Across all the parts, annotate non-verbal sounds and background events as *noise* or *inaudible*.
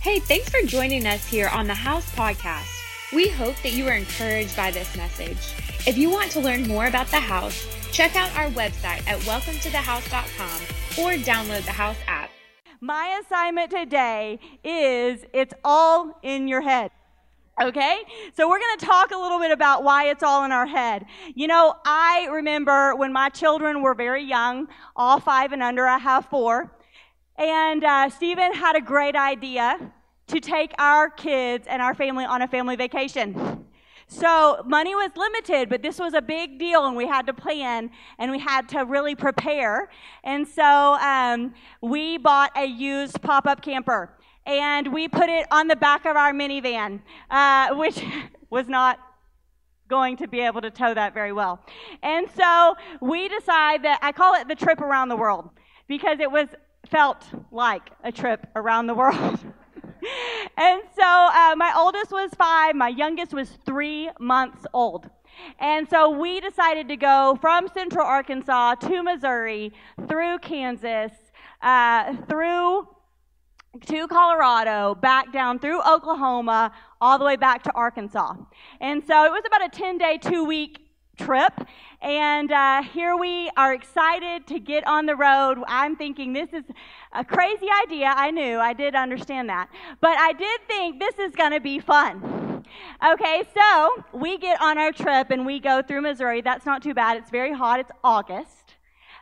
Hey, thanks for joining us here on the House Podcast. We hope that you are encouraged by this message. If you want to learn more about the house, check out our website at welcometothehouse.com or download the House app. My assignment today is it's all in your head. Okay? So we're going to talk a little bit about why it's all in our head. You know, I remember when my children were very young, all five and under, I have four. And uh, Stephen had a great idea to take our kids and our family on a family vacation. So money was limited, but this was a big deal, and we had to plan and we had to really prepare. And so um, we bought a used pop-up camper, and we put it on the back of our minivan, uh, which *laughs* was not going to be able to tow that very well. And so we decide that I call it the trip around the world because it was felt like a trip around the world. *laughs* and so uh, my oldest was five, my youngest was three months old. And so we decided to go from central Arkansas to Missouri, through Kansas, uh, through to Colorado, back down through Oklahoma, all the way back to Arkansas. And so it was about a 10 day, two week trip. And uh, here we are excited to get on the road. I'm thinking this is a crazy idea. I knew, I did understand that. But I did think this is going to be fun. Okay, so we get on our trip and we go through Missouri. That's not too bad. It's very hot. It's August.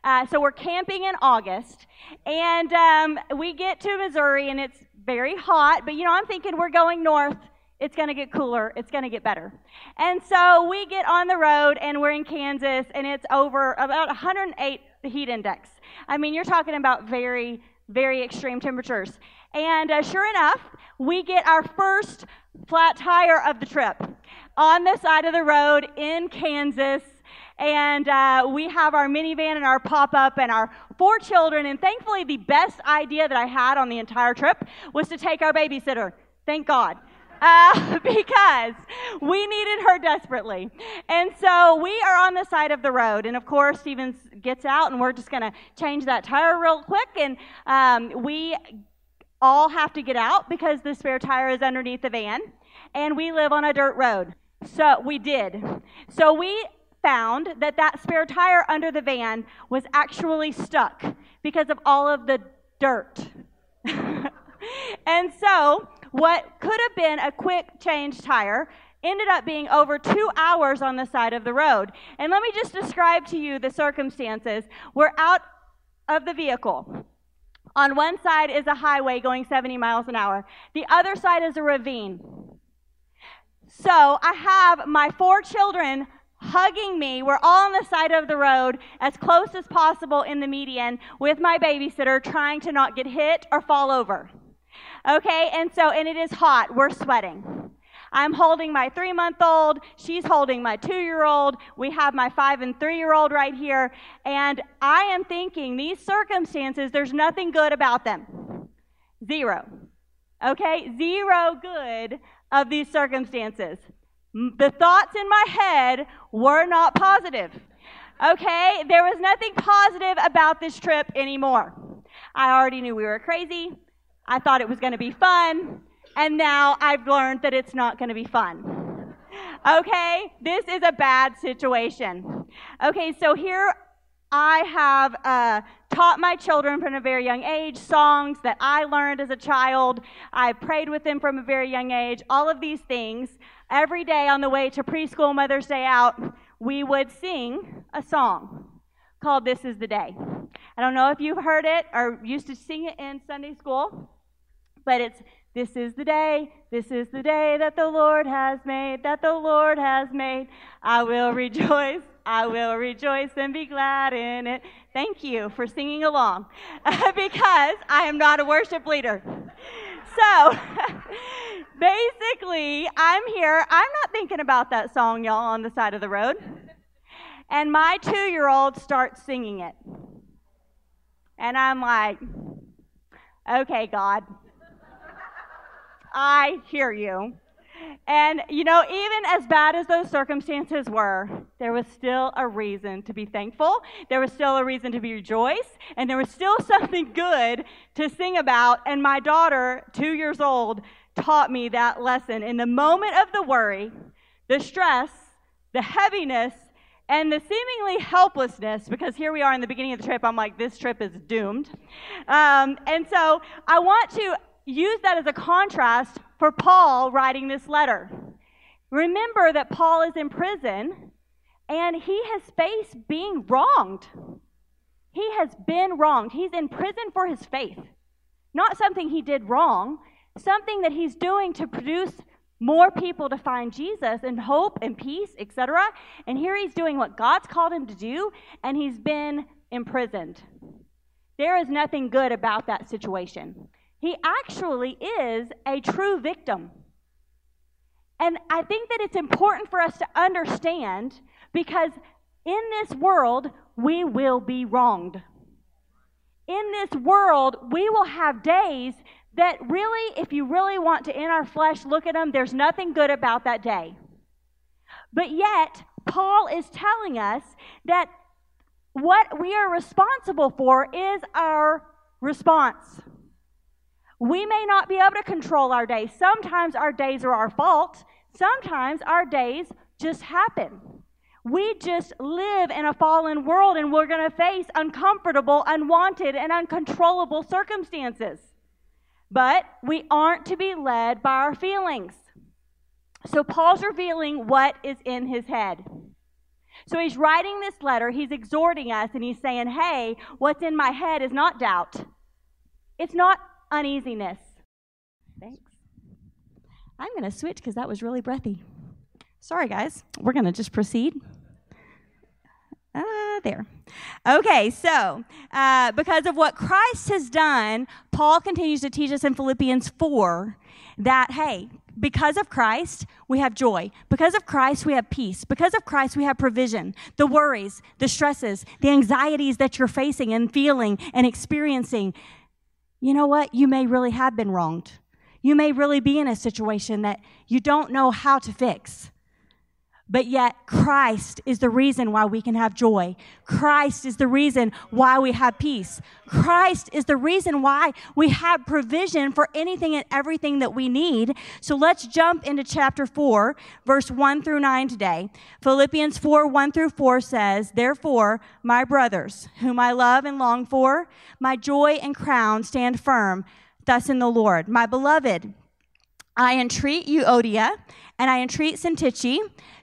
Uh, so we're camping in August. And um, we get to Missouri and it's very hot. But you know, I'm thinking we're going north it's going to get cooler. It's going to get better. And so we get on the road and we're in Kansas and it's over about 108 heat index. I mean, you're talking about very, very extreme temperatures. And uh, sure enough, we get our first flat tire of the trip on the side of the road in Kansas. And uh, we have our minivan and our pop up and our four children. And thankfully, the best idea that I had on the entire trip was to take our babysitter. Thank God uh, *laughs* because we needed her desperately. And so we are on the side of the road. And of course, Stevens gets out, and we're just going to change that tire real quick. And um, we all have to get out because the spare tire is underneath the van. And we live on a dirt road. So we did. So we found that that spare tire under the van was actually stuck because of all of the dirt. *laughs* and so what could have been a quick change tire ended up being over two hours on the side of the road. And let me just describe to you the circumstances. We're out of the vehicle. On one side is a highway going 70 miles an hour, the other side is a ravine. So I have my four children hugging me. We're all on the side of the road as close as possible in the median with my babysitter, trying to not get hit or fall over. Okay, and so, and it is hot. We're sweating. I'm holding my three month old. She's holding my two year old. We have my five and three year old right here. And I am thinking these circumstances, there's nothing good about them. Zero. Okay? Zero good of these circumstances. The thoughts in my head were not positive. Okay? There was nothing positive about this trip anymore. I already knew we were crazy. I thought it was going to be fun, and now I've learned that it's not going to be fun. Okay? This is a bad situation. Okay, so here I have uh, taught my children from a very young age songs that I learned as a child. I prayed with them from a very young age. All of these things. Every day on the way to preschool Mother's Day out, we would sing a song called This is the Day. I don't know if you've heard it or used to sing it in Sunday school but it's this is the day, this is the day that the Lord has made, that the Lord has made. I will rejoice, I will rejoice and be glad in it. Thank you for singing along *laughs* because I am not a worship leader. So, *laughs* basically, I'm here. I'm not thinking about that song, y'all, on the side of the road. And my two year old starts singing it. And I'm like, okay, God, I hear you. And, you know, even as bad as those circumstances were, there was still a reason to be thankful. There was still a reason to be rejoiced. And there was still *laughs* something good to sing about. And my daughter, two years old, taught me that lesson. In the moment of the worry, the stress, the heaviness, and the seemingly helplessness, because here we are in the beginning of the trip, I'm like, this trip is doomed. Um, and so I want to use that as a contrast for Paul writing this letter. Remember that Paul is in prison and he has faced being wronged. He has been wronged. He's in prison for his faith. Not something he did wrong, something that he's doing to produce more people to find Jesus and hope and peace, etc. And here he's doing what God's called him to do, and he's been imprisoned. There is nothing good about that situation. He actually is a true victim. And I think that it's important for us to understand because in this world, we will be wronged. In this world, we will have days that really, if you really want to, in our flesh, look at them, there's nothing good about that day. But yet, Paul is telling us that what we are responsible for is our response. We may not be able to control our days. Sometimes our days are our fault. Sometimes our days just happen. We just live in a fallen world and we're going to face uncomfortable, unwanted, and uncontrollable circumstances. But we aren't to be led by our feelings. So Paul's revealing what is in his head. So he's writing this letter, he's exhorting us, and he's saying, hey, what's in my head is not doubt. It's not uneasiness. Thanks. I'm going to switch because that was really breathy. Sorry, guys. We're going to just proceed. Ah, there. Okay, so uh, because of what Christ has done, Paul continues to teach us in Philippians 4 that, hey, because of Christ, we have joy. Because of Christ, we have peace. Because of Christ, we have provision. The worries, the stresses, the anxieties that you're facing and feeling and experiencing, you know what? You may really have been wronged. You may really be in a situation that you don't know how to fix. But yet, Christ is the reason why we can have joy. Christ is the reason why we have peace. Christ is the reason why we have provision for anything and everything that we need. So let's jump into chapter 4, verse 1 through 9 today. Philippians 4 1 through 4 says, Therefore, my brothers, whom I love and long for, my joy and crown, stand firm thus in the Lord. My beloved, I entreat Euodia and I entreat Syntyche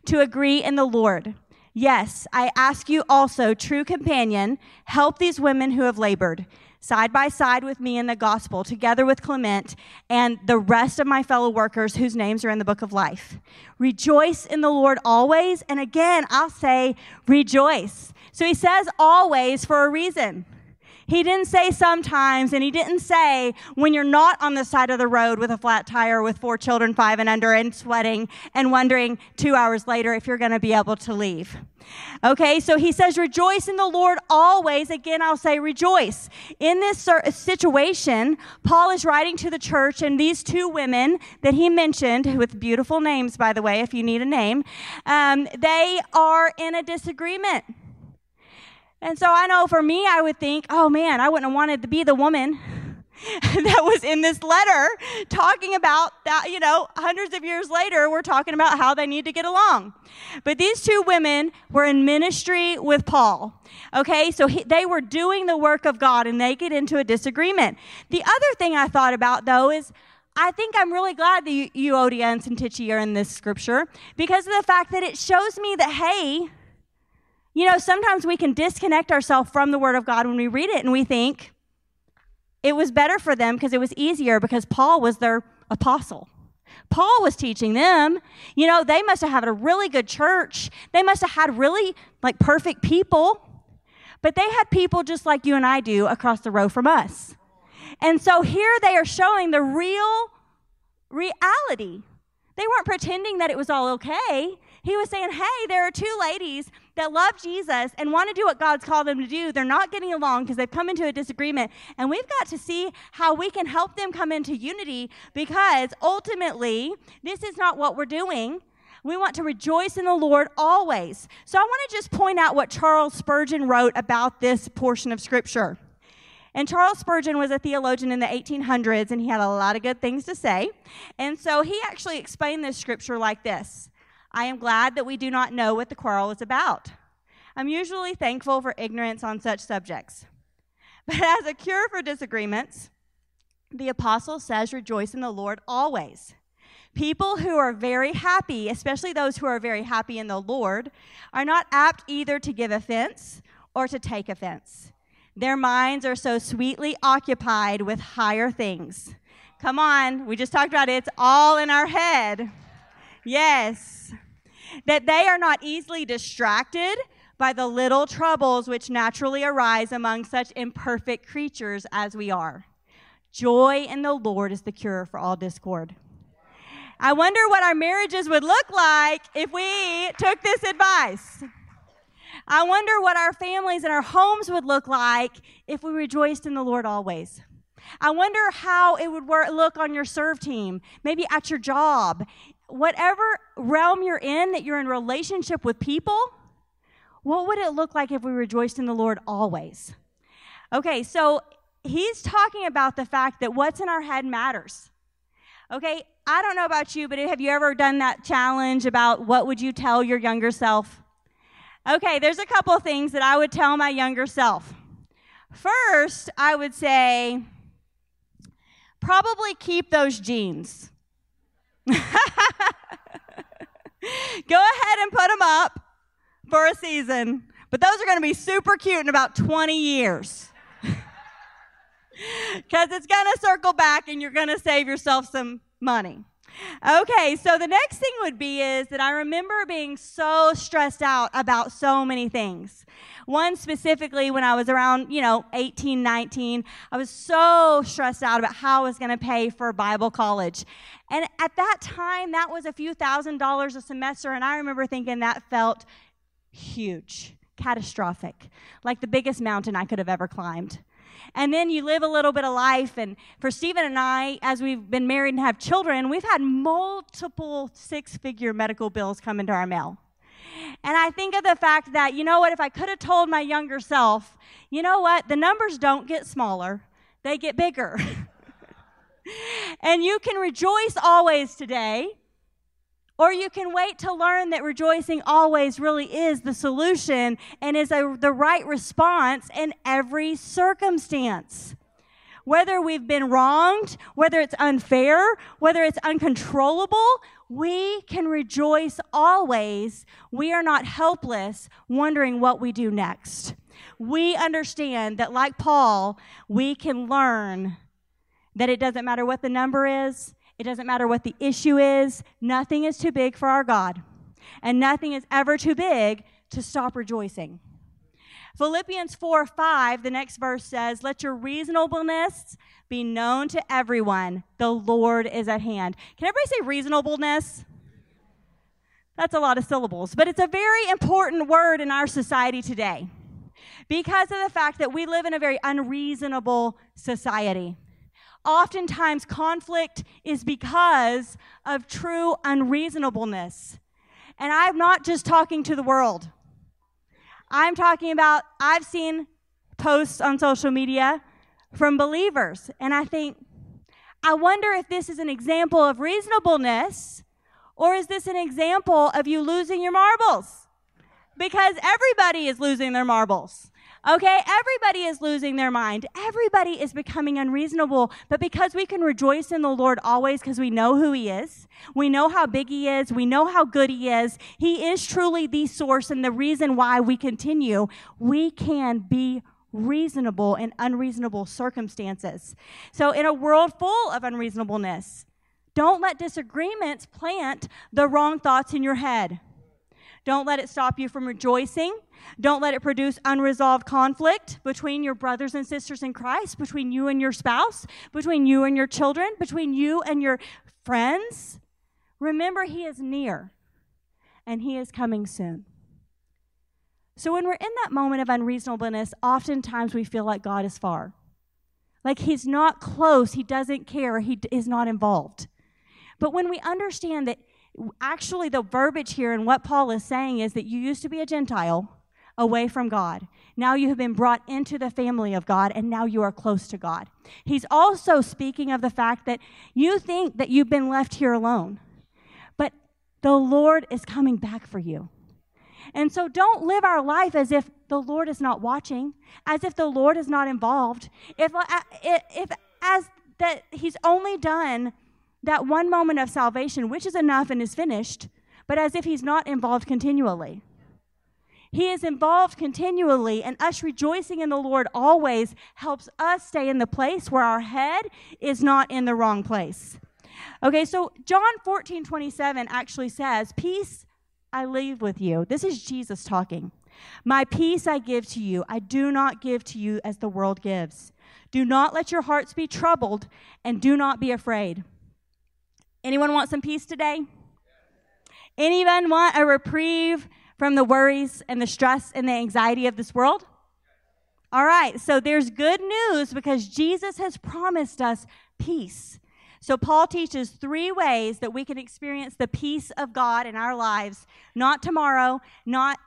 to agree in the Lord. Yes, I ask you also, true companion, help these women who have labored side by side with me in the gospel, together with Clement and the rest of my fellow workers whose names are in the book of life. Rejoice in the Lord always. And again, I'll say rejoice. So he says always for a reason. He didn't say sometimes, and he didn't say when you're not on the side of the road with a flat tire with four children, five and under, and sweating and wondering two hours later if you're going to be able to leave. Okay, so he says, rejoice in the Lord always. Again, I'll say rejoice. In this situation, Paul is writing to the church, and these two women that he mentioned, with beautiful names, by the way, if you need a name, um, they are in a disagreement. And so I know for me, I would think, oh man, I wouldn't have wanted to be the woman *laughs* that was in this letter talking about that, you know, hundreds of years later, we're talking about how they need to get along. But these two women were in ministry with Paul. Okay, so he, they were doing the work of God and they get into a disagreement. The other thing I thought about though is, I think I'm really glad that you, Euodia and Syntyche are in this scripture because of the fact that it shows me that, hey, you know, sometimes we can disconnect ourselves from the Word of God when we read it and we think it was better for them because it was easier because Paul was their apostle. Paul was teaching them. You know, they must have had a really good church. They must have had really like perfect people. But they had people just like you and I do across the row from us. And so here they are showing the real reality. They weren't pretending that it was all okay. He was saying, hey, there are two ladies that love Jesus and want to do what God's called them to do. They're not getting along because they've come into a disagreement. And we've got to see how we can help them come into unity because ultimately, this is not what we're doing. We want to rejoice in the Lord always. So I want to just point out what Charles Spurgeon wrote about this portion of Scripture. And Charles Spurgeon was a theologian in the 1800s, and he had a lot of good things to say. And so he actually explained this scripture like this I am glad that we do not know what the quarrel is about. I'm usually thankful for ignorance on such subjects. *laughs* But as a cure for disagreements, the apostle says, Rejoice in the Lord always. People who are very happy, especially those who are very happy in the Lord, are not apt either to give offense or to take offense. Their minds are so sweetly occupied with higher things. Come on, we just talked about it. It's all in our head. Yes. That they are not easily distracted by the little troubles which naturally arise among such imperfect creatures as we are. Joy in the Lord is the cure for all discord. I wonder what our marriages would look like if we took this advice. I wonder what our families and our homes would look like if we rejoiced in the Lord always. I wonder how it would work, look on your serve team, maybe at your job, whatever realm you're in that you're in relationship with people. What would it look like if we rejoiced in the Lord always? Okay, so he's talking about the fact that what's in our head matters. Okay, I don't know about you, but have you ever done that challenge about what would you tell your younger self? Okay, there's a couple things that I would tell my younger self. First, I would say, probably keep those jeans. *laughs* Go ahead and put them up for a season, but those are going to be super cute in about 20 years. *laughs* Because it's going to circle back and you're going to save yourself some money. Okay, so the next thing would be is that I remember being so stressed out about so many things. One specifically when I was around, you know, 18, 19, I was so stressed out about how I was going to pay for Bible college. And at that time, that was a few thousand dollars a semester, and I remember thinking that felt huge, catastrophic, like the biggest mountain I could have ever climbed. And then you live a little bit of life. And for Stephen and I, as we've been married and have children, we've had multiple six figure medical bills come into our mail. And I think of the fact that, you know what, if I could have told my younger self, you know what, the numbers don't get smaller, they get bigger. *laughs* and you can rejoice always today or you can wait to learn that rejoicing always really is the solution and is a, the right response in every circumstance. Whether we've been wronged, whether it's unfair, whether it's uncontrollable, we can rejoice always. We are not helpless, wondering what we do next. We understand that, like Paul, we can learn that it doesn't matter what the number is, it doesn't matter what the issue is, nothing is too big for our God. And nothing is ever too big to stop rejoicing. Philippians 4 5, the next verse says, Let your reasonableness be known to everyone. The Lord is at hand. Can everybody say reasonableness? That's a lot of syllables, but it's a very important word in our society today because of the fact that we live in a very unreasonable society oftentimes conflict is because of true unreasonableness. And I'm not just talking to the world. I'm talking about, I've seen posts on social media from believers, and I think, I wonder if this is an example of reasonableness or is this an example of you losing your marbles? Because everybody is losing their marbles. Okay, everybody is losing their mind. Everybody is becoming unreasonable. But because we can rejoice in the Lord always because we know who He is, we know how big He is, we know how good He is, He is truly the source and the reason why we continue, we can be reasonable in unreasonable circumstances. So, in a world full of unreasonableness, don't let disagreements plant the wrong thoughts in your head. Don't let it stop you from rejoicing. Don't let it produce unresolved conflict between your brothers and sisters in Christ, between you and your spouse, between you and your children, between you and your friends. Remember, He is near. and He is coming soon. So, when we're in that moment of unreasonableness, oftentimes we feel like God is far. Like He's not close, He doesn't care, He is not involved. But when we understand that actually the verbiage here and what Paul is saying is that you used to be a Gentile away from God. Now you have been brought into the family of God, and now you are close to God. He's also speaking of the fact that you think that you've been left here alone, but the Lord is coming back for you. And so don't live our life as if the Lord is not watching, as if the Lord is not involved, if, uh, if as that He's only done that one moment of salvation, which is enough and is finished, but as if He's not involved continually. He is involved continually, and us rejoicing in the Lord always helps us stay in the place where our head is not in the wrong place. Okay, so John 14 27 actually says, Peace I leave with you. This is Jesus talking. My peace I give to you. I do not give to you as the world gives. Do not let your hearts be troubled, and do not be afraid. Anyone want some peace today? Anyone want a reprieve from the worries and the stress and the anxiety of this world? All right, so there's good news because Jesus has promised us peace. So, Paul teaches three ways that we can experience the peace of God in our lives, not tomorrow, not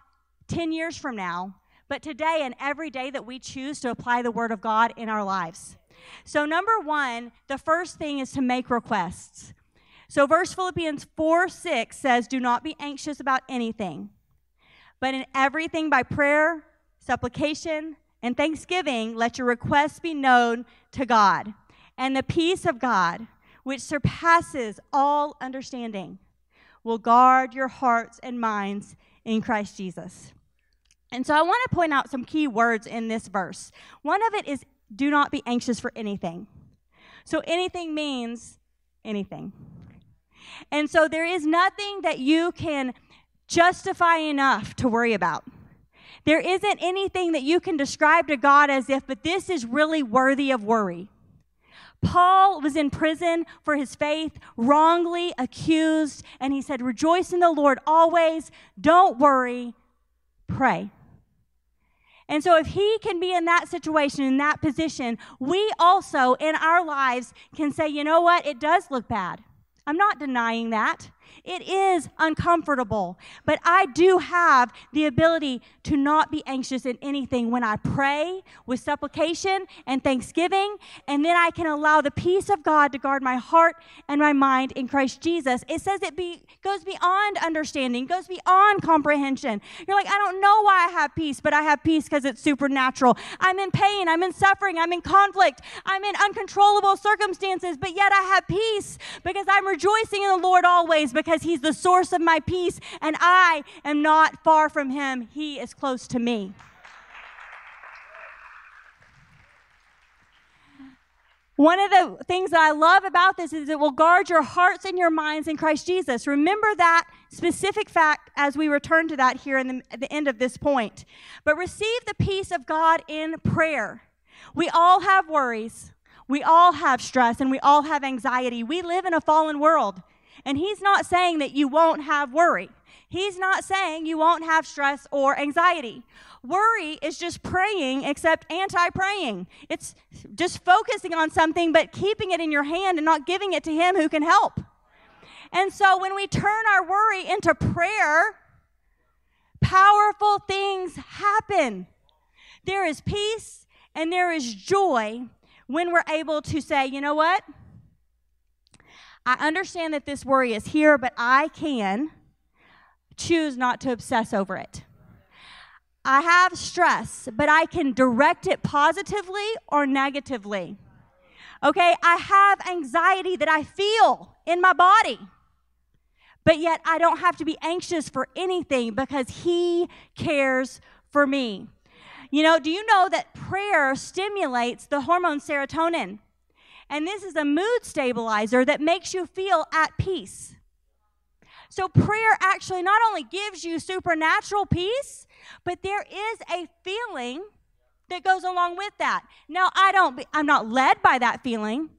10 years from now, but today and every day that we choose to apply the Word of God in our lives. So, number one, the first thing is to make requests. So, verse Philippians 4 6 says, Do not be anxious about anything but in everything by prayer, supplication, and thanksgiving, let your requests be known to God. And the peace of God, which surpasses all understanding, will guard your hearts and minds in Christ Jesus. And so I want to point out some key words in this verse. One of it is do not be anxious for anything. So anything means anything. And so there is nothing that you can justify enough to worry about. There isn't anything that you can describe to God as if, but this is really worthy of worry. Paul was in prison for his faith, wrongly accused, and he said, Rejoice in the Lord always. Don't worry. Pray. And so, if he can be in that situation, in that position, we also in our lives can say, You know what? It does look bad. I'm not denying that. It is uncomfortable, but I do have the ability to not be anxious in anything when I pray with supplication and thanksgiving, and then I can allow the peace of God to guard my heart and my mind in Christ Jesus. It says it be, goes beyond understanding, goes beyond comprehension. You're like, I don't know why I have peace, but I have peace because it's supernatural. I'm in pain, I'm in suffering, I'm in conflict, I'm in uncontrollable circumstances, but yet I have peace because I'm rejoicing in the Lord always because because He's the source of my peace, and I am not far from Him. He is close to me. One of the things that I love about this is it will guard your hearts and your minds in Christ Jesus. Remember that specific fact as we return to that here in the, at the end of this point. But receive the peace of God in prayer. We all have worries. We all have stress and we all have anxiety. We live in a fallen world. And he's not saying that you won't have worry. He's not saying you won't have stress or anxiety. Worry is just praying, except anti praying. It's just focusing on something, but keeping it in your hand and not giving it to Him who can help. And so when we turn our worry into prayer, powerful things happen. There is peace and there is joy when we're able to say, you know what? I understand that this worry is here, but I can choose not to obsess over it. I have stress, but I can direct it positively or negatively. Okay, I have anxiety that I feel in my body, but yet I don't have to be anxious for anything because He cares for me. You know, do you know that prayer stimulates the hormone serotonin? And this is a mood stabilizer that makes you feel at peace. So, prayer actually not only gives you supernatural peace, but there is a feeling that goes along with that. Now, I don't, I'm not led by that feeling.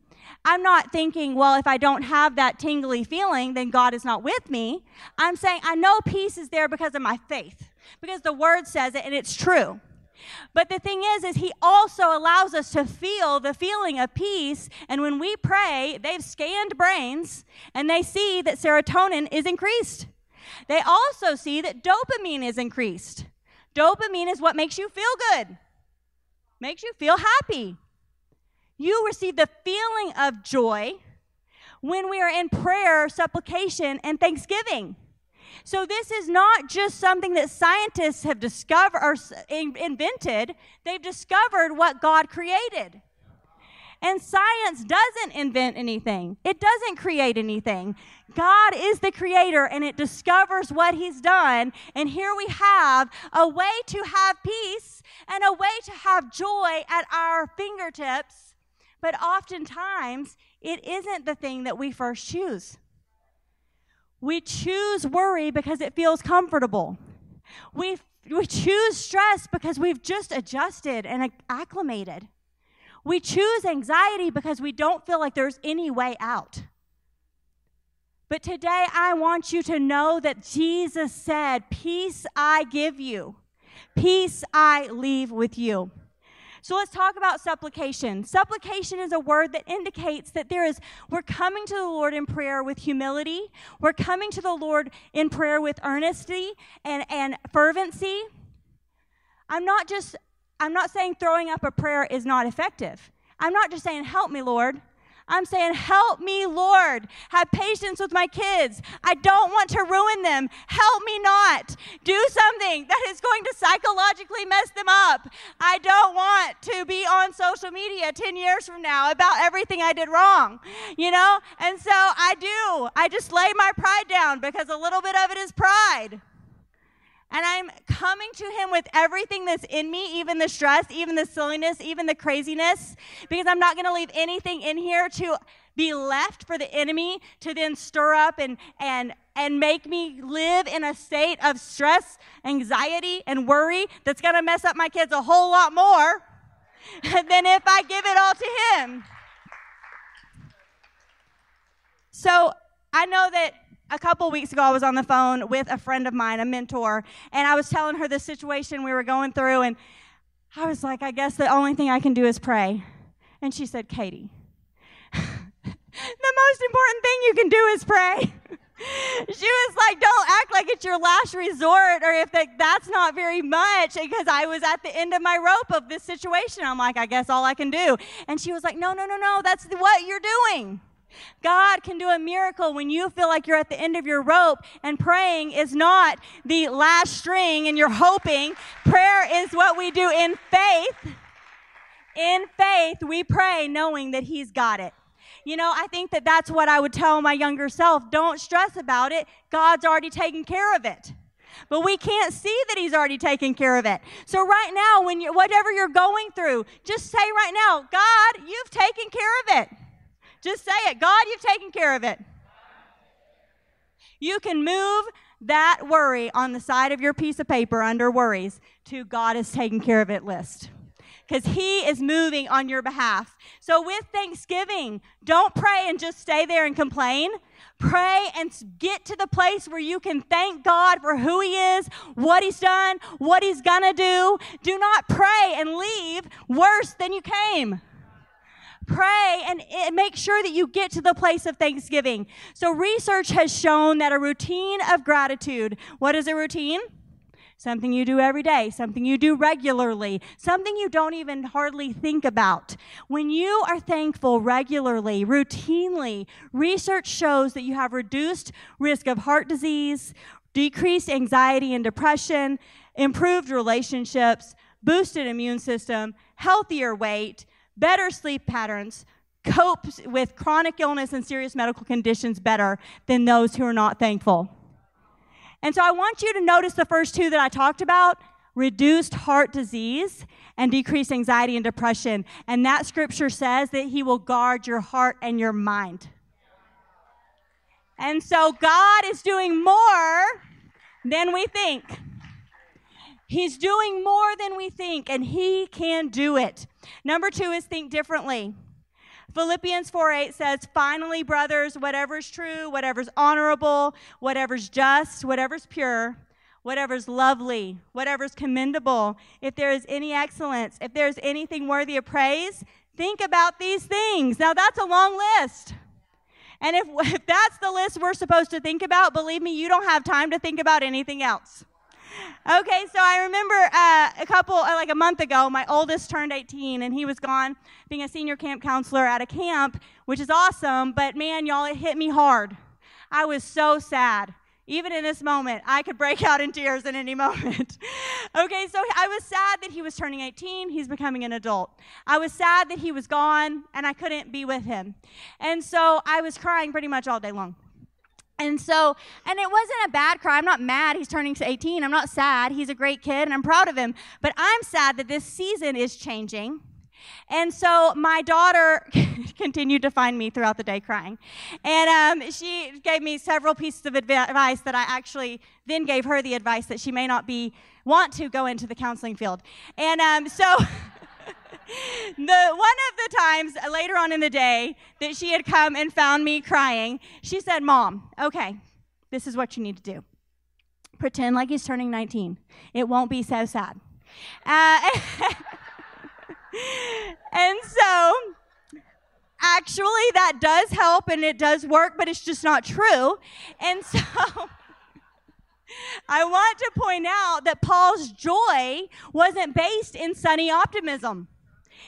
I'm not thinking, well, if I don't have that tingly feeling, then God is not with me. I'm saying, I know peace is there because of my faith, because the word says it and it's true. But the thing is, is he also allows us to feel the feeling of peace. And when we pray, they've scanned brains and they see that serotonin is increased. They also see that dopamine is increased. Dopamine is what makes you feel good, makes you feel happy. You receive the feeling of joy when we are in prayer, supplication, and thanksgiving. So this is not just something that scientists have discovered or invented. They've discovered what God created. And science doesn't invent anything. It doesn't create anything. God is the creator and it discovers what he's done. And here we have a way to have peace and a way to have joy at our fingertips. But oftentimes, it isn't the thing that we first choose. We choose worry because it feels comfortable. We, we choose stress because we've just adjusted and acclimated. We choose anxiety because we don't feel like there's any way out. But today, I want you to know that Jesus said, Peace I give you, peace I leave with you. So let's talk about supplication. Supplication is a word that indicates that there is, we're coming to the Lord in prayer with humility. We're coming to the Lord in prayer with earnesty and, and fervency. I'm not just, I'm not saying throwing up a prayer is not effective. I'm not just saying, help me, Lord. I'm saying, help me, Lord. Have patience with my kids. I don't want to ruin them. Help me not. Do something that is going to psychologically mess them up. I don't want to be on social media 10 years from now about everything I did wrong, you know? And so I do. I just lay my pride down because a little bit of it is pride. And I'm coming to him with everything that's in me, even the stress, even the silliness, even the craziness, because I'm not going to leave anything in here to be left for the enemy to then stir up and, and, and make me live in a state of stress, anxiety, and worry that's going to mess up my kids a whole lot more *laughs* than if I give it all to him. So I know that a couple weeks ago, I was on the phone with a friend of mine, a mentor, and I was telling her the situation we were going through, and I was like, I guess the only thing I can do is pray. And she said, Katie, *laughs* the most important thing you can do is pray. *laughs* she was like, don't act like it's your last resort or if that, that's not very much because I was at the end of my rope of this situation. I'm like, I guess all I can do. And she was like, no, no, no, no, that's what you're doing. God can do a miracle when you feel like you're at the end of your rope, and praying is not the last string and you're hoping. Prayer is what we do in faith. In faith, we pray knowing that He's got it. You know, I think that that's what I would tell my younger self. Don't stress about it. God's already taken care of it. But we can't see that he's already taken care of it. So right now, when you whatever you're going through, just say right now, God, you've taken care of it. Just say it. God, you've taken care of it. You can move that worry on the side of your piece of paper under worries to God has taken care of it list. Because He is moving on your behalf. So, with Thanksgiving, don't pray and just stay there and complain. Pray and get to the place where you can thank God for who He is, what He's done, what He's gonna do. Do not pray and leave worse than you came pray and make sure that you get to the place of thanksgiving. So, research has shown that a routine of gratitude, what is a routine? Something you do every day, something you do regularly, something you don't even hardly think about. When you are thankful regularly, routinely, research shows that you have reduced risk of heart disease, decreased anxiety and depression, improved relationships, boosted immune system, healthier weight, better sleep patterns, cope with chronic illness and serious medical conditions better than those who are not thankful. And so I want you to notice the first two that I talked about reduced heart disease and decreased anxiety and depression. And that scripture says that He will guard your heart and your mind. And so God is doing more than we think. He's doing more than we think, and He can do it. Number two is think differently. Philippians 4 8 says, Finally, brothers, whatever's true, whatever's honorable, whatever's just, whatever's pure, whatever's lovely, whatever's commendable, if there is any excellence, if there's anything worthy of praise, think about these things. Now, that's a long list. And if, *laughs* if that's the list we're supposed to think about, believe me, you don't have time to think about anything else. Okay, so I remember uh, a couple, uh, like a month ago, my oldest turned 18 and he was gone being a senior camp counselor at a camp, which is awesome, but man, y'all, it hit me hard. I was so sad. Even in this moment, I could break *laughs* out in tears in any moment. *laughs* okay, so I was sad that he was turning 18. He's becoming an adult. I was sad that he was gone and I couldn't be with him. And so I was crying pretty much all day long. And so, and it wasn't a bad cry. I'm not mad he's turning to 18. I'm not sad. He's a great kid and I'm proud of him. But I'm sad that this season is changing. And so my daughter *laughs* continued to find me throughout the day crying. And um, she gave me several pieces of advice that I actually then gave her the advice that she may not be, want to go into the counseling field. And um, so. *laughs* the one of the times later on in the day that she had come and found me crying, she said, "Mom, okay, this is what you need to do. Pretend like he's turning 19. It won't be so sad." Uh, *laughs* and so actually that does help and it does work, but it's just not true. And so *laughs* I want to point out that Paul's joy wasn't based in sunny optimism.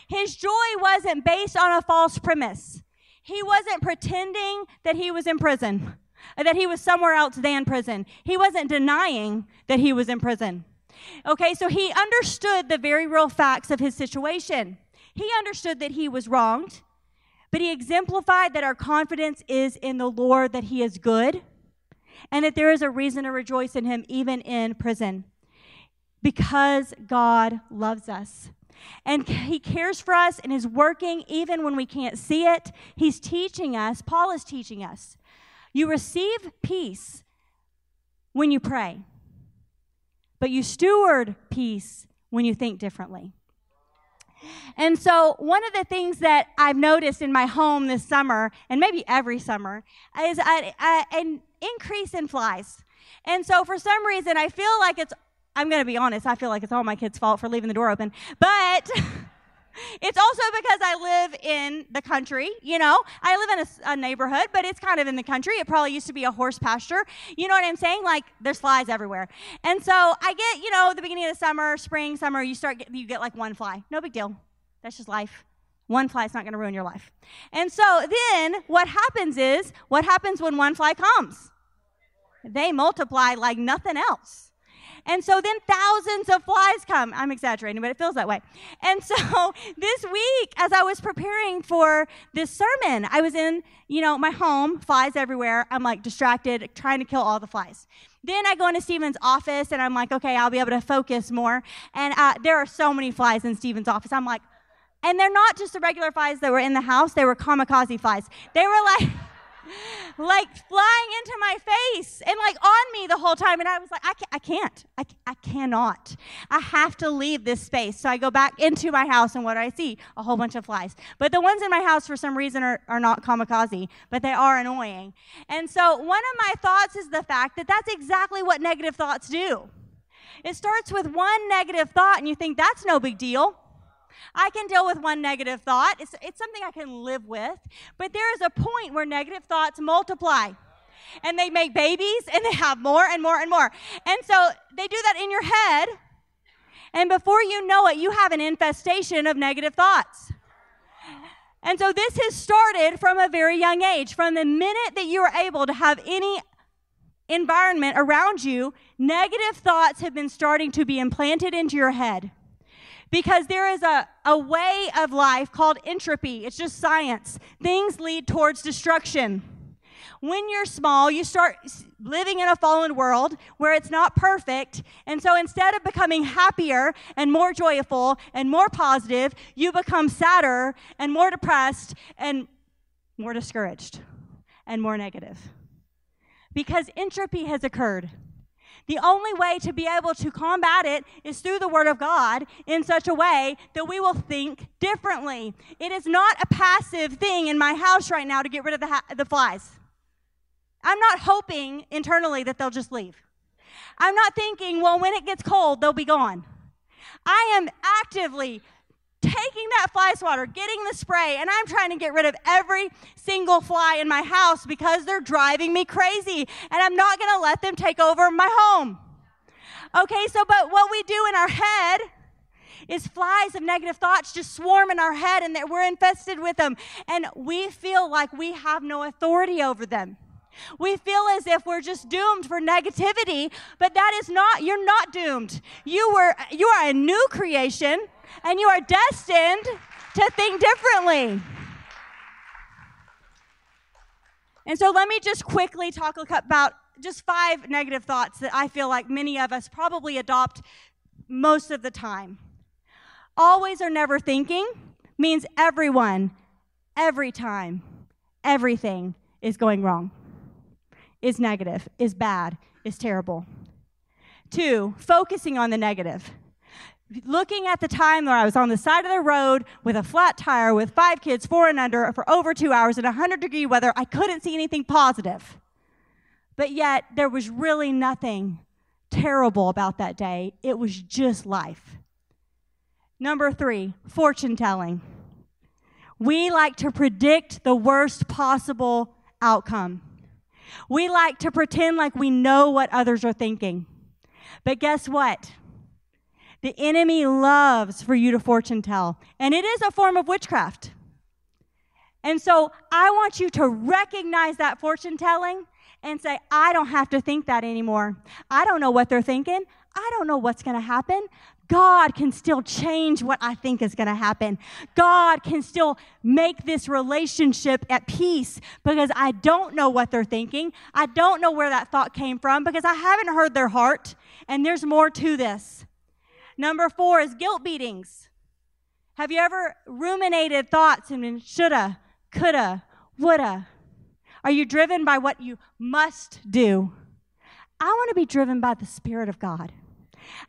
His joy wasn't based on a false premise. He wasn't pretending that he was in prison, that he was somewhere else than prison. He wasn't denying that he was in prison. Okay, so he understood the very real facts of his situation. He understood that he was wronged, but he exemplified that our confidence is in the Lord, that he is good, and that there is a reason to rejoice in him even in prison because God loves us. And he cares for us and is working even when we can't see it. He's teaching us, Paul is teaching us. You receive peace when you pray, but you steward peace when you think differently. And so, one of the things that I've noticed in my home this summer, and maybe every summer, is a, a, an increase in flies. And so, for some reason, I feel like it's I'm going to be honest, I feel like it's all my kids' fault for leaving the door open. But *laughs* it's also because I live in the country, you know. I live in a, a, neighborhood, but it's kind of in the country. It probably used to be a horse pasture. You know what I'm saying? Like there's flies everywhere. And so I get, you know, the beginning of the summer, spring, summer, you start get, you get like one fly. No big deal. That's just life. One fly is not going to ruin your life. And so then what happens is, what happens when one fly comes? They multiply like nothing else. And so then thousands of flies come. I'm exaggerating, but it feels that way. And so *laughs* this week, as I was preparing for this sermon, I was in, you know, my home, flies everywhere. I'm like distracted, trying to kill all the flies. Then I go into Stephen's office and I'm like, okay, I'll be able to focus more. And uh, there are so many flies in Stephen's office. I'm like, and they're not just the regular flies that were in the house, they were kamikaze flies. They were like, *laughs* like flying into my face and like on me the whole time. And I was like, I can't, I can't, I, I cannot. I have to leave this space. So I go back into my house and what do I see? A whole bunch of flies. But the ones in my house for some reason are, are not kamikaze, but they are annoying. And so one of my thoughts is the fact that that's exactly what negative thoughts do. It starts with one negative thought and you think that's no big deal. I can deal with one negative thought. It's, it's something I can live with. But there is a point where negative thoughts multiply. And they make babies and they have more and more and more. And so they do that in your head. And before you know it, you have an infestation of negative thoughts. And so this has started from a very young age. From the minute that you are able to have any environment around you, negative thoughts have been starting to be implanted into your head because there is a, a way of life called entropy. It's just science. Things lead towards destruction. When you're small, you start living in a fallen world where it's not perfect. And so instead of becoming happier and more joyful and more positive, you become sadder and more depressed and more discouraged and more negative. Because entropy has occurred. The only way to be able to combat it is through the Word of God in such a way that we will think differently. It is not a passive thing in my house right now to get rid of the, ha- the flies. I'm not hoping internally that they'll just leave. I'm not thinking, well, when it gets cold, they'll be gone. I am actively taking that fly swatter, getting the spray, and I'm trying to get rid of every single fly in my house because they're driving me crazy. And I'm not going to let them take over my home. Okay, so, but what we do in our head is flies of negative thoughts just swarm in our head and that we're infested with them. And we feel like we have no authority over them. We feel as if we're just doomed for negativity, but that is not, you're not doomed. You were, you are a new creation and you are destined to think differently. And so let me just quickly talk about just five negative thoughts that I feel like many of us probably adopt most of the time. Always or never thinking means everyone, every time, everything is going wrong, is negative, is bad, is terrible. Two, focusing on the negative looking at the time where I was on the side of the road with a flat tire with five kids, four and under, for over two hours in 100 degree weather, I couldn't see anything positive. But yet, there was really nothing terrible about that day. It was just life. Number three, fortune telling. We like to predict the worst possible outcome. We like to pretend like we know what others are thinking. But guess what? The enemy loves for you to fortune tell, and it is a form of witchcraft. And so I want you to recognize that fortune telling and say, I don't have to think that anymore. I don't know what they're thinking. I don't know what's going to happen. God can still change what I think is going to happen. God can still make this relationship at peace because I don't know what they're thinking. I don't know where that thought came from because I haven't heard their heart. And there's more to this. Number four is guilt beatings. Have you ever ruminated thoughts and shoulda, coulda, woulda? Are you driven by what you must do? I want to be driven by the Spirit of God.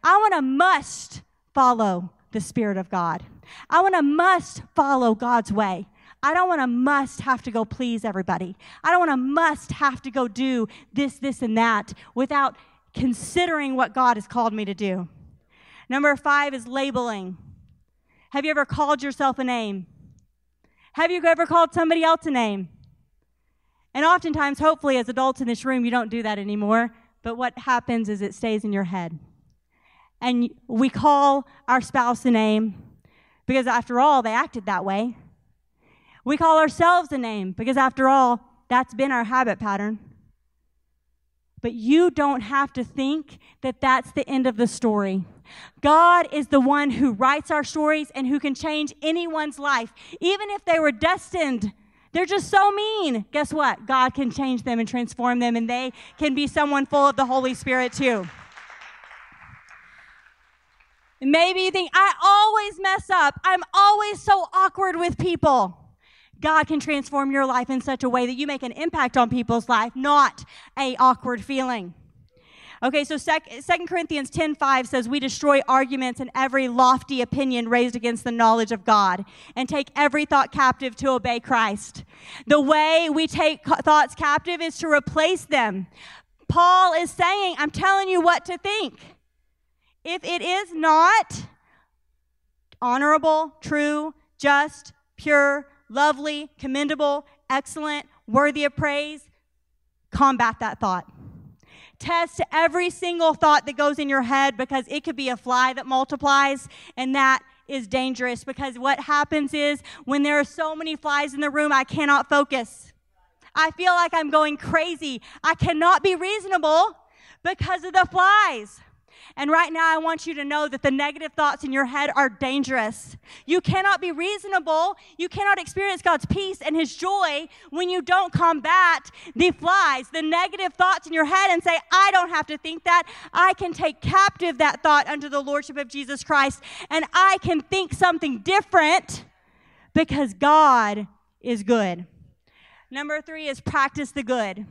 I want to must follow the Spirit of God. I want to must follow God's way. I don't want to must have to go please everybody. I don't want to must have to go do this, this, and that without considering what God has called me to do. Number five is labeling. Have you ever called yourself a name? Have you ever called somebody else a name? And oftentimes, hopefully, as adults in this room, you don't do that anymore. But what happens is it stays in your head. And we call our spouse a name because, after all, they acted that way. We call ourselves a name because, after all, that's been our habit pattern. But you don't have to think that that's the end of the story. God is the one who writes our stories and who can change anyone's life, even if they were destined. They're just so mean. Guess what? God can change them and transform them, and they can be someone full of the Holy Spirit too. Maybe you think, I always mess up. I'm always so awkward with people. God can transform your life in such a way that you make an impact on people's life, not a awkward feeling. Okay, so Second Corinthians 10 5 says, We destroy arguments and every lofty opinion raised against the knowledge of God and take every thought captive to obey Christ. The way we take thoughts captive is to replace them. Paul is saying, I'm telling you what to think. If it is not honorable, true, just, pure, lovely, commendable, excellent, worthy of praise, combat that thought. Test every single thought that goes in your head because it could be a fly that multiplies, and that is dangerous because what happens is when there are so many flies in the room, I cannot focus. I feel like I'm going crazy. I cannot be reasonable because of the flies. And right now, I want you to know that the negative thoughts in your head are dangerous. You cannot be reasonable. You cannot experience God's peace and His joy when you don't combat the flies, the negative thoughts in your head, and say, I don't have to think that. I can take captive that thought under the Lordship of Jesus Christ, and I can think something different because God is good. Number three is practice the good.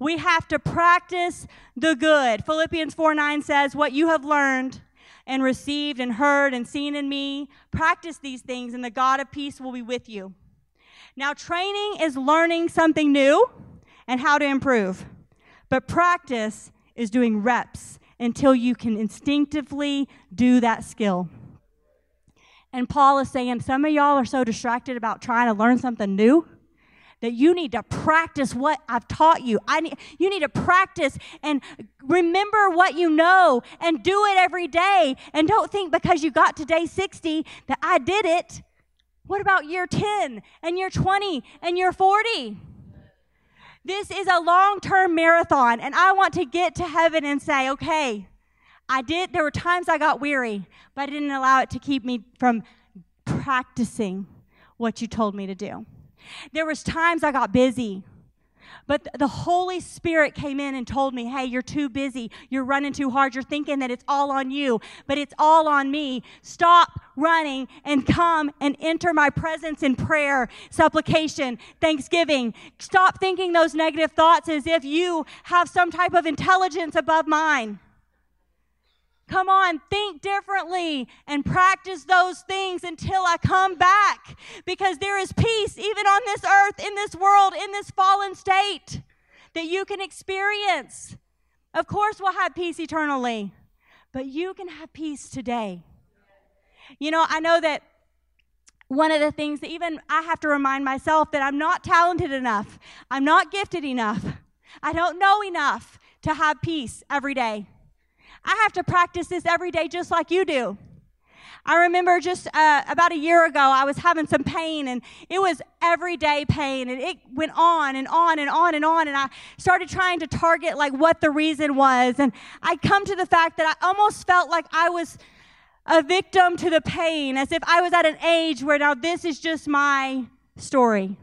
We have to practice the good. Philippians 4 9 says, What you have learned and received and heard and seen in me, practice these things, and the God of peace will be with you. Now, training is learning something new and how to improve, but practice is doing reps until you can instinctively do that skill. And Paul is saying, some of y'all are so distracted about trying to learn something new that you need to practice what I've taught you. I need, you need to practice and remember what you know and do it every day. And don't think because you got to day 60 that I did it. What about year 10 and year 20 and year 40? This is a long term marathon, and I want to get to heaven and say, okay, I did, there were times I got weary, but I didn't allow it to keep me from practicing what you told me to do. There was times I got busy. But the Holy Spirit came in and told me, hey, you're too busy. You're running too hard. You're thinking that it's all on you, but it's all on me. Stop running and come and enter my presence in prayer, supplication, thanksgiving. Stop thinking those negative thoughts as if you have some type of intelligence above mine. Come on, think differently and practice those things until I come back. Because there is peace even on this earth, in this world, in this fallen state that you can experience. Of course, we'll have peace eternally, but you can have peace today. You know, I know that one of the things that even I have to remind myself that I'm not talented enough, I'm not gifted enough, I don't know enough to have peace every day. I have to practice this every day just like you do. I remember just uh, about a year ago, I was having some pain, and it was everyday pain, and it went on and on and on and on. And I started trying to target like what the reason was, and I come to the fact that I almost felt like I was a victim to the pain, as if I was at an age where now this is just my story,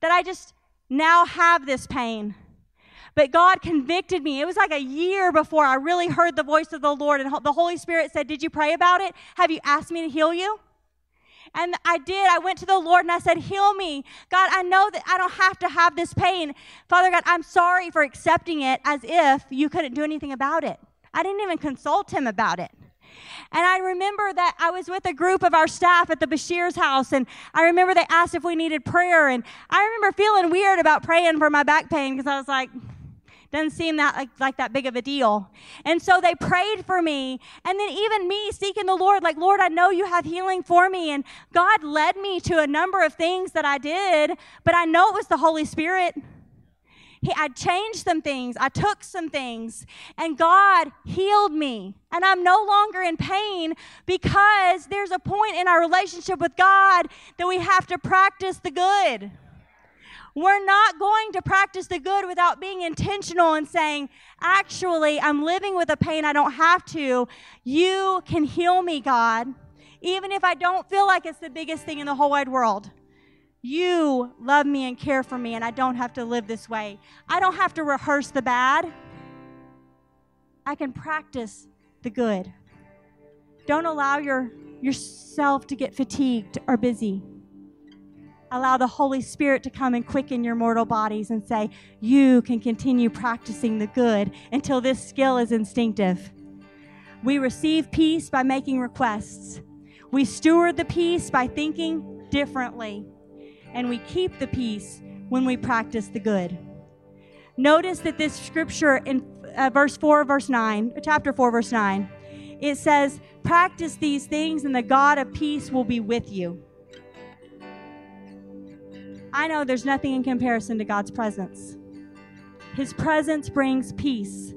that I just now have this pain. But God convicted me. It was like a year before I really heard the voice of the Lord, and the Holy Spirit said, Did you pray about it? Have you asked me to heal you? And I did. I went to the Lord and I said, Heal me. God, I know that I don't have to have this pain. Father God, I'm sorry for accepting it as if you couldn't do anything about it. I didn't even consult him about it. And I remember that I was with a group of our staff at the Bashir's house, and I remember they asked if we needed prayer. And I remember feeling weird about praying for my back pain because I was like, doesn't seem that like, like that big of a deal. And so they prayed for me. And then even me seeking the Lord, like, Lord, I know you have healing for me. And God led me to a number of things that I did, but I know it was the Holy Spirit. He, I changed some things. I took some things, and God healed me. And I'm no longer in pain because there's a point in our relationship with God that we have to practice the good. We're not going to practice the good without being intentional and saying, actually, I'm living with a pain I don't have to. You can heal me, God. Even if I don't feel like it's the biggest thing in the whole wide world. You love me and care for me, and I don't have to live this way. I don't have to rehearse the bad. I can practice the good. Don't allow your, yourself to get fatigued or busy allow the Holy Spirit to come and quicken your mortal bodies and say, You can continue practicing the good until this skill is instinctive. We receive peace by making requests. We steward the peace by thinking differently. And we keep the peace when we practice the good. Notice that this scripture in uh, verse 4, verse 9, chapter 4, verse 9, it says, Practice these things, and the God of peace will be with you. I know there's nothing in comparison to God's presence. His presence brings peace.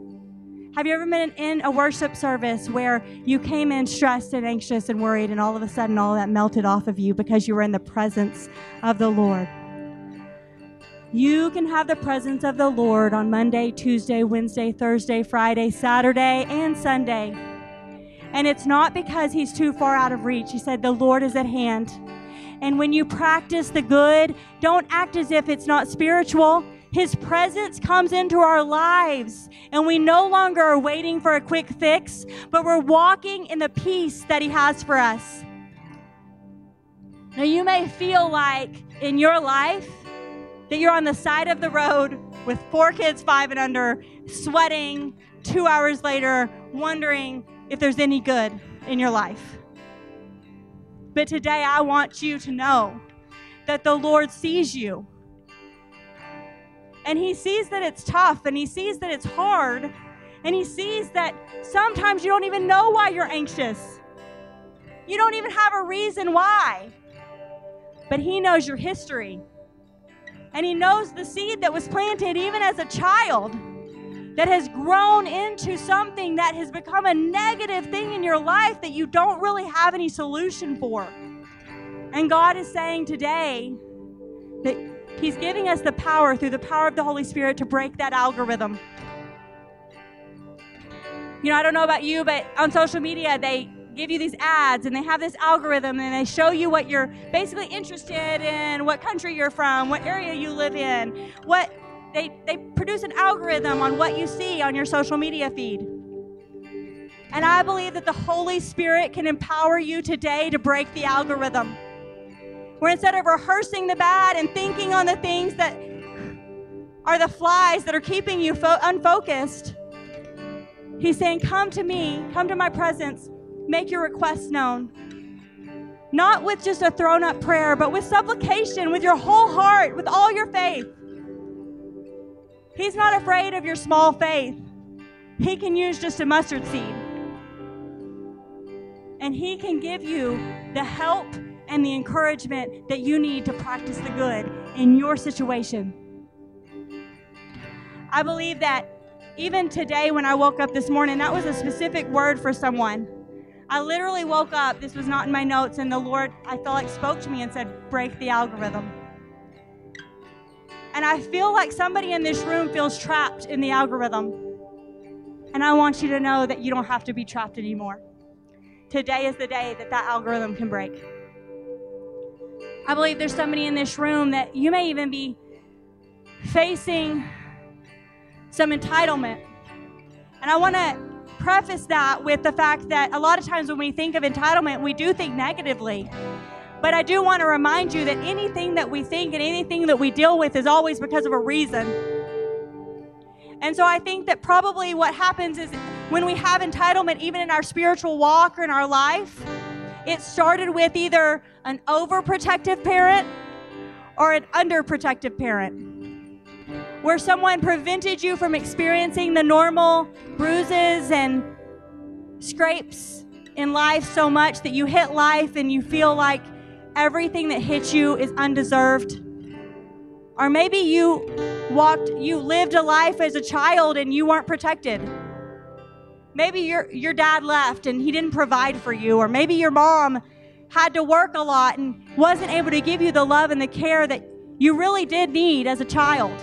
Have you ever been in a worship service where you came in stressed and anxious and worried, and all of a sudden all that melted off of you because you were in the presence of the Lord? You can have the presence of the Lord on Monday, Tuesday, Wednesday, Thursday, Friday, Saturday, and Sunday. And it's not because He's too far out of reach. He said, The Lord is at hand. And when you practice the good, don't act as if it's not spiritual. His presence comes into our lives, and we no longer are waiting for a quick fix, but we're walking in the peace that He has for us. Now, you may feel like in your life that you're on the side of the road with four kids, five and under, sweating two hours later, wondering if there's any good in your life. But today, I want you to know that the Lord sees you. And He sees that it's tough, and He sees that it's hard, and He sees that sometimes you don't even know why you're anxious. You don't even have a reason why. But He knows your history. And He knows the seed that was planted even as a child that has grown into something that has become a negative thing in your life that you don't really have any solution for. And God is saying today that He's giving us the power through the power of the Holy Spirit to break that algorithm. You know, I don't know about you, but on social media, they give you these ads and they have this algorithm and they show you what you're basically interested in, what country you're from, what area you live in, what they, they produce an algorithm on what you see on your social media feed. And I believe that the Holy Spirit can empower you today to break the algorithm. Where instead of rehearsing the bad and thinking on the things that are the flies that are keeping you fo- unfocused, He's saying, Come to me, come to my presence, make your requests known. Not with just a thrown up prayer, but with supplication, with your whole heart, with all your faith. He's not afraid of your small faith. He can use just a mustard seed. And He can give you the help and the encouragement that you need to practice the good in your situation. I believe that even today, when I woke up this morning, that was a specific word for someone. I literally woke up, this was not in my notes, and the Lord, I felt like, spoke to me and said, Break the algorithm. And I feel like somebody in this room feels trapped in the algorithm. And I want you to know that you don't have to be trapped anymore. Today is the day that that algorithm can break. I believe there's somebody in this room that you may even be facing some entitlement. And I want to preface that with the fact that a lot of times when we think of entitlement, we do think negatively. But I do want to remind you that anything that we think and anything that we deal with is always because of a reason. And so I think that probably what happens is when we have entitlement, even in our spiritual walk or in our life, it started with either an overprotective parent or an underprotective parent, where someone prevented you from experiencing the normal bruises and scrapes in life so much that you hit life and you feel like everything that hits you is undeserved. Or maybe you walked, you lived a life as a child and you weren't protected. Maybe your, your dad left and he didn't provide for you. Or maybe your mom had to work a lot and wasn't able to give you the love and the care that you really did need as a child.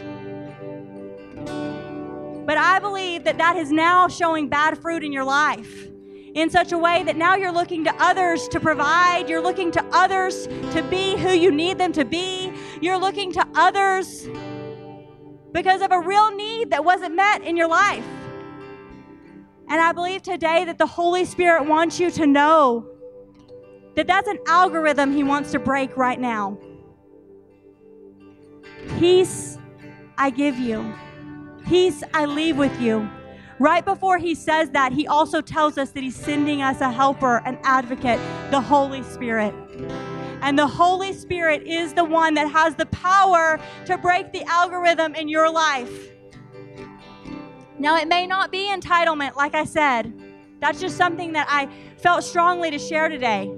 But I believe that that is now showing bad fruit in your life in such a way that now you're looking to others to provide. You're looking to others to be who you need them to be. You're looking to others because of a real need that wasn't met in your life. And I believe today that the Holy Spirit wants you to know that that's an algorithm He wants to break right now. Peace I give you, peace I leave with you. Right before he says that, he also tells us that he's sending us a helper, an advocate, the Holy Spirit. And the Holy Spirit is the one that has the power to break the algorithm in your life. Now, it may not be entitlement, like I said. That's just something that I felt strongly to share today.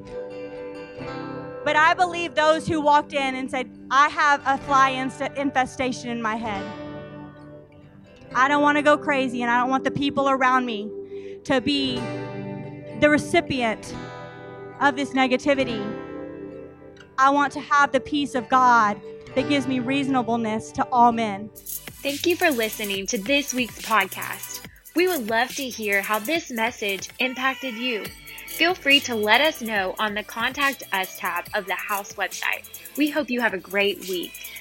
But I believe those who walked in and said, I have a fly infestation in my head. I don't want to go crazy and I don't want the people around me to be the recipient of this negativity. I want to have the peace of God that gives me reasonableness to all men. Thank you for listening to this week's podcast. We would love to hear how this message impacted you. Feel free to let us know on the Contact Us tab of the House website. We hope you have a great week.